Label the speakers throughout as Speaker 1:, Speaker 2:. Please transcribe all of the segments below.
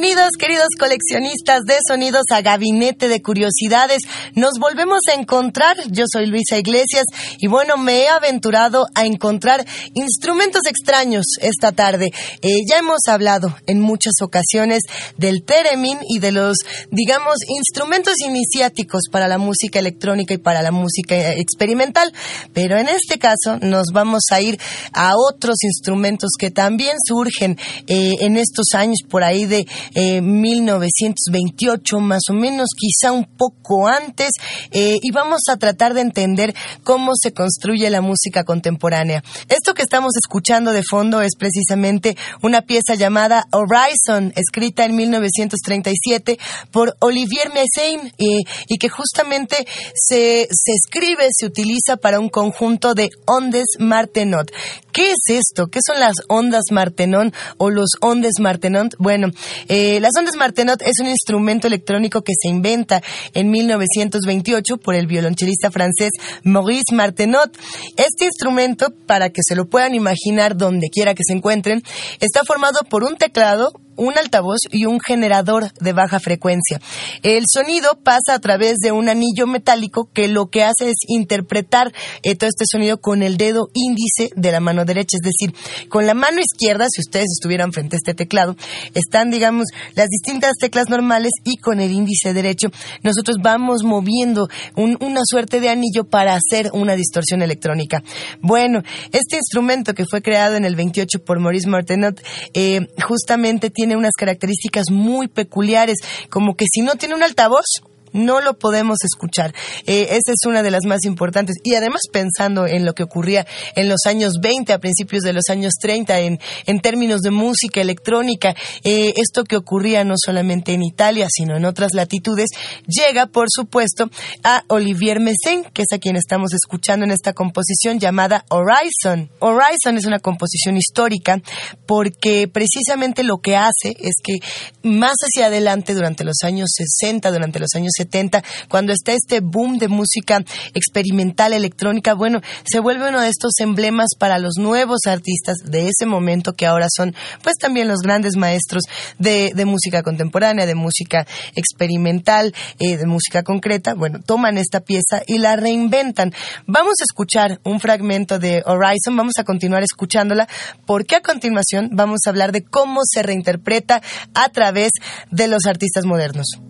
Speaker 1: Bienvenidos, queridos coleccionistas de sonidos, a Gabinete de Curiosidades. Nos volvemos a encontrar. Yo soy Luisa Iglesias y bueno, me he aventurado a encontrar instrumentos extraños esta tarde. Eh, ya hemos hablado en muchas ocasiones del theremin y de los, digamos, instrumentos iniciáticos para la música electrónica y para la música experimental. Pero en este caso nos vamos a ir a otros instrumentos que también surgen eh, en estos años por ahí de eh, 1928 más o menos, quizá un poco antes, eh, y vamos a tratar de entender cómo se construye la música contemporánea. Esto que estamos escuchando de fondo es precisamente una pieza llamada Horizon, escrita en 1937 por Olivier Messiaen, y, y que justamente se, se escribe, se utiliza para un conjunto de ondes Martenot. ¿Qué es esto? ¿Qué son las ondas Martenot o los ondes Martenot? Bueno, eh, las ondas Martenot es un instrumento electrónico que se inventa en 1928 por el violonchelista francés Maurice Martenot. Este instrumento, para que se lo puedan imaginar donde quiera que se encuentren, está formado por un teclado, un altavoz y un generador de baja frecuencia. El sonido pasa a través de un anillo metálico que lo que hace es interpretar eh, todo este sonido con el dedo índice de la mano derecha, es decir, con la mano izquierda, si ustedes estuvieran frente a este teclado, están, digamos, las distintas teclas normales y con el índice derecho nosotros vamos moviendo un- una suerte de anillo para hacer una distorsión electrónica. Bueno, este instrumento que fue creado en el 28 por Maurice Martenot eh, justamente tiene unas características muy peculiares, como que si no tiene un altavoz, no lo podemos escuchar. Eh, esa es una de las más importantes. Y además pensando en lo que ocurría en los años 20, a principios de los años 30, en, en términos de música electrónica, eh, esto que ocurría no solamente en Italia, sino en otras latitudes, llega, por supuesto, a Olivier Messiaen, que es a quien estamos escuchando en esta composición llamada Horizon. Horizon es una composición histórica porque precisamente lo que hace es que más hacia adelante, durante los años 60, durante los años 70, cuando está este boom de música experimental electrónica, bueno, se vuelve uno de estos emblemas para los nuevos artistas de ese momento que ahora son pues también los grandes maestros de, música contemporánea, de música experimental, eh, de música concreta. Bueno, toman esta pieza y la reinventan. Vamos a escuchar un fragmento de Horizon, vamos a continuar escuchándola porque a continuación vamos a hablar de cómo se reinterpreta a través de los artistas modernos.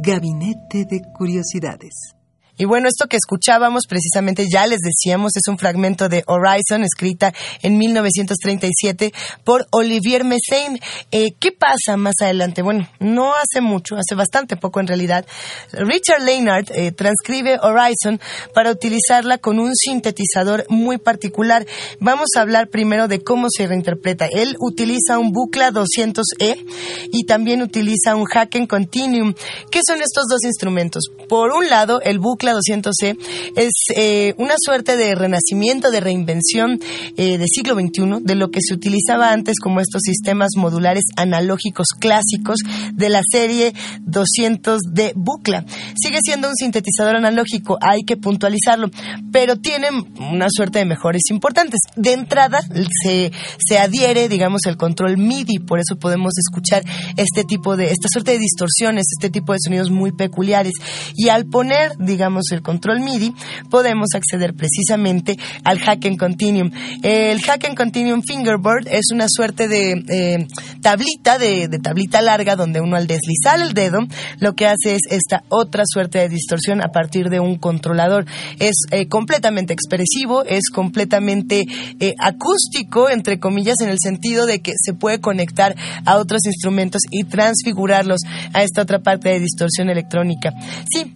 Speaker 2: Gabinete de Curiosidades.
Speaker 1: Y bueno, esto que escuchábamos precisamente, ya les decíamos, es un fragmento de Horizon, escrita en 1937 por Olivier Messiaen. Eh, ¿Qué pasa más adelante? Bueno, no hace mucho, hace bastante poco en realidad. Richard Leinart eh, transcribe Horizon para utilizarla con un sintetizador muy particular. Vamos a hablar primero de cómo se reinterpreta. Él utiliza un Bucla 200E y también utiliza un Haken Continuum. ¿Qué son estos dos instrumentos? Por un lado, el Bucla 200C es eh, una suerte de renacimiento, de reinvención eh, del siglo XXI de lo que se utilizaba antes como estos sistemas modulares analógicos clásicos de la serie 200 de Bucla. Sigue siendo un sintetizador analógico, hay que puntualizarlo, pero tiene una suerte de mejores importantes. De entrada se, se adhiere, digamos, el control MIDI, por eso podemos escuchar este tipo de, esta suerte de distorsiones, este tipo de sonidos muy peculiares. Y al poner, digamos, el control MIDI, podemos acceder precisamente al Hack Continuum. El Hack Continuum Fingerboard es una suerte de eh, tablita, de, tablita larga, donde uno al deslizar el dedo, lo que hace es esta otra suerte de distorsión a partir de un controlador. Es eh, completamente expresivo, es completamente eh, acústico, entre comillas, en el sentido de que se puede conectar a otros instrumentos y transfigurarlos a esta otra parte de distorsión electrónica. Sí,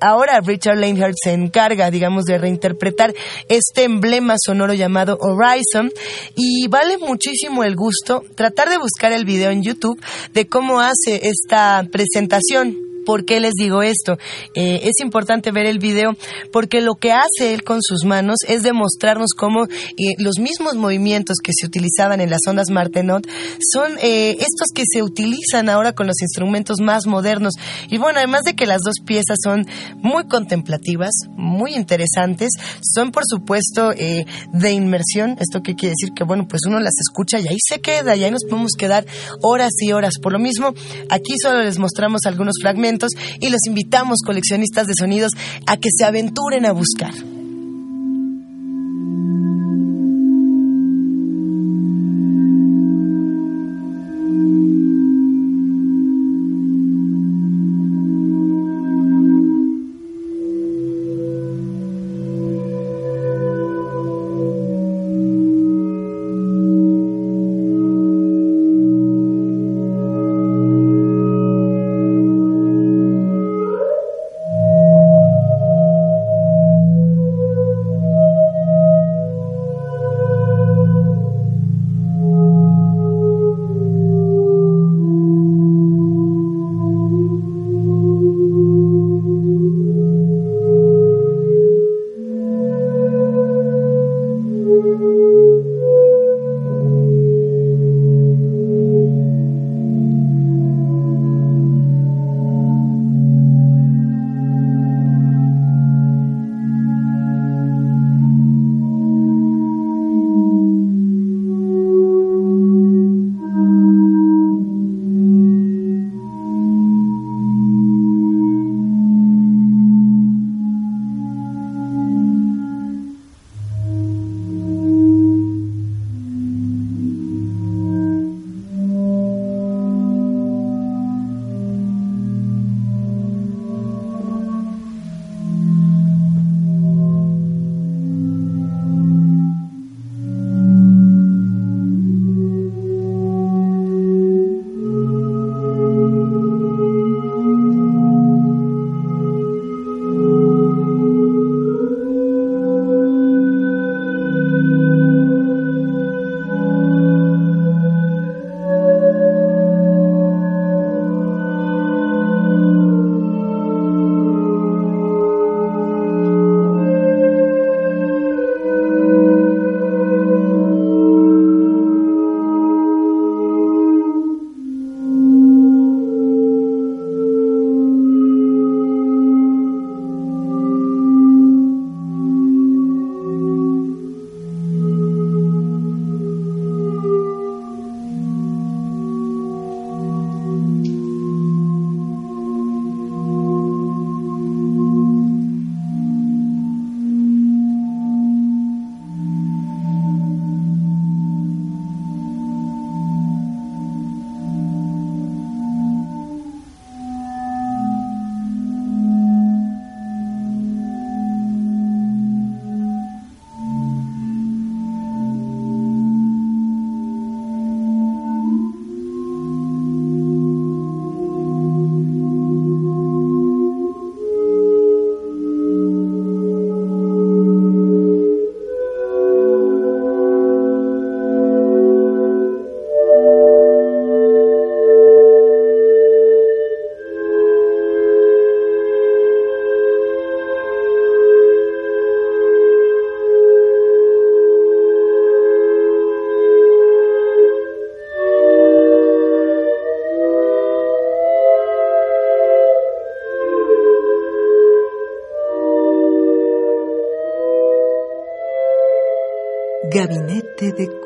Speaker 1: ahora Richard Lanehart se encarga, digamos, de reinterpretar este emblema sonoro llamado Horizon. Y vale muchísimo el gusto tratar de buscar el video en YouTube de cómo hace esta presentación ¿Por qué les digo esto? Eh, es importante ver el video porque lo que hace él con sus manos es demostrarnos cómo eh, los mismos movimientos que se utilizaban en las ondas Martenot son eh, estos que se utilizan ahora con los instrumentos más modernos. Y bueno, además de que las dos piezas son muy contemplativas, muy interesantes, son por supuesto de inmersión. ¿Esto qué quiere decir? Que bueno, pues uno las escucha y ahí se queda y ahí nos podemos quedar horas y horas. Por lo mismo, aquí solo les mostramos algunos fragmentos y los invitamos, coleccionistas de sonidos, a que se aventuren a buscar.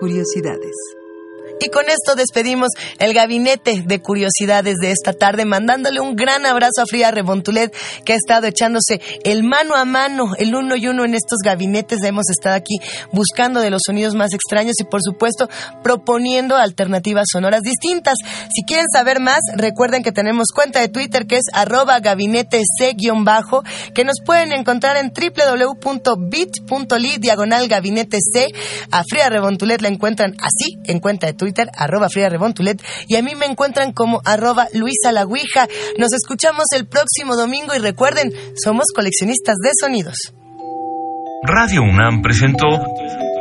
Speaker 3: Curiosidades.
Speaker 1: Y con esto despedimos el gabinete de curiosidades de esta tarde, mandándole un gran abrazo a Frida Rebontulet, que ha estado echándose el mano a mano, el uno y uno en estos gabinetes. Hemos estado aquí buscando de los sonidos más extraños y, por supuesto, proponiendo alternativas sonoras distintas. Si quieren saber más, recuerden que tenemos cuenta de Twitter que es arroba gabinete C-bajo, que nos pueden encontrar en www.bit.ly diagonal gabinete C. A Frida Rebontulet la encuentran así en cuenta de Twitter Twitter, arroba Frida Rebontulet, y a mí me encuentran como arroba Luisa La Nos escuchamos el próximo domingo y recuerden, somos coleccionistas de sonidos.
Speaker 4: Radio UNAM presentó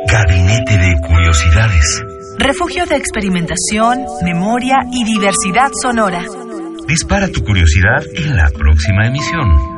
Speaker 4: Gabinete de Curiosidades.
Speaker 2: Refugio de experimentación, memoria y diversidad sonora.
Speaker 4: Dispara tu curiosidad en la próxima emisión.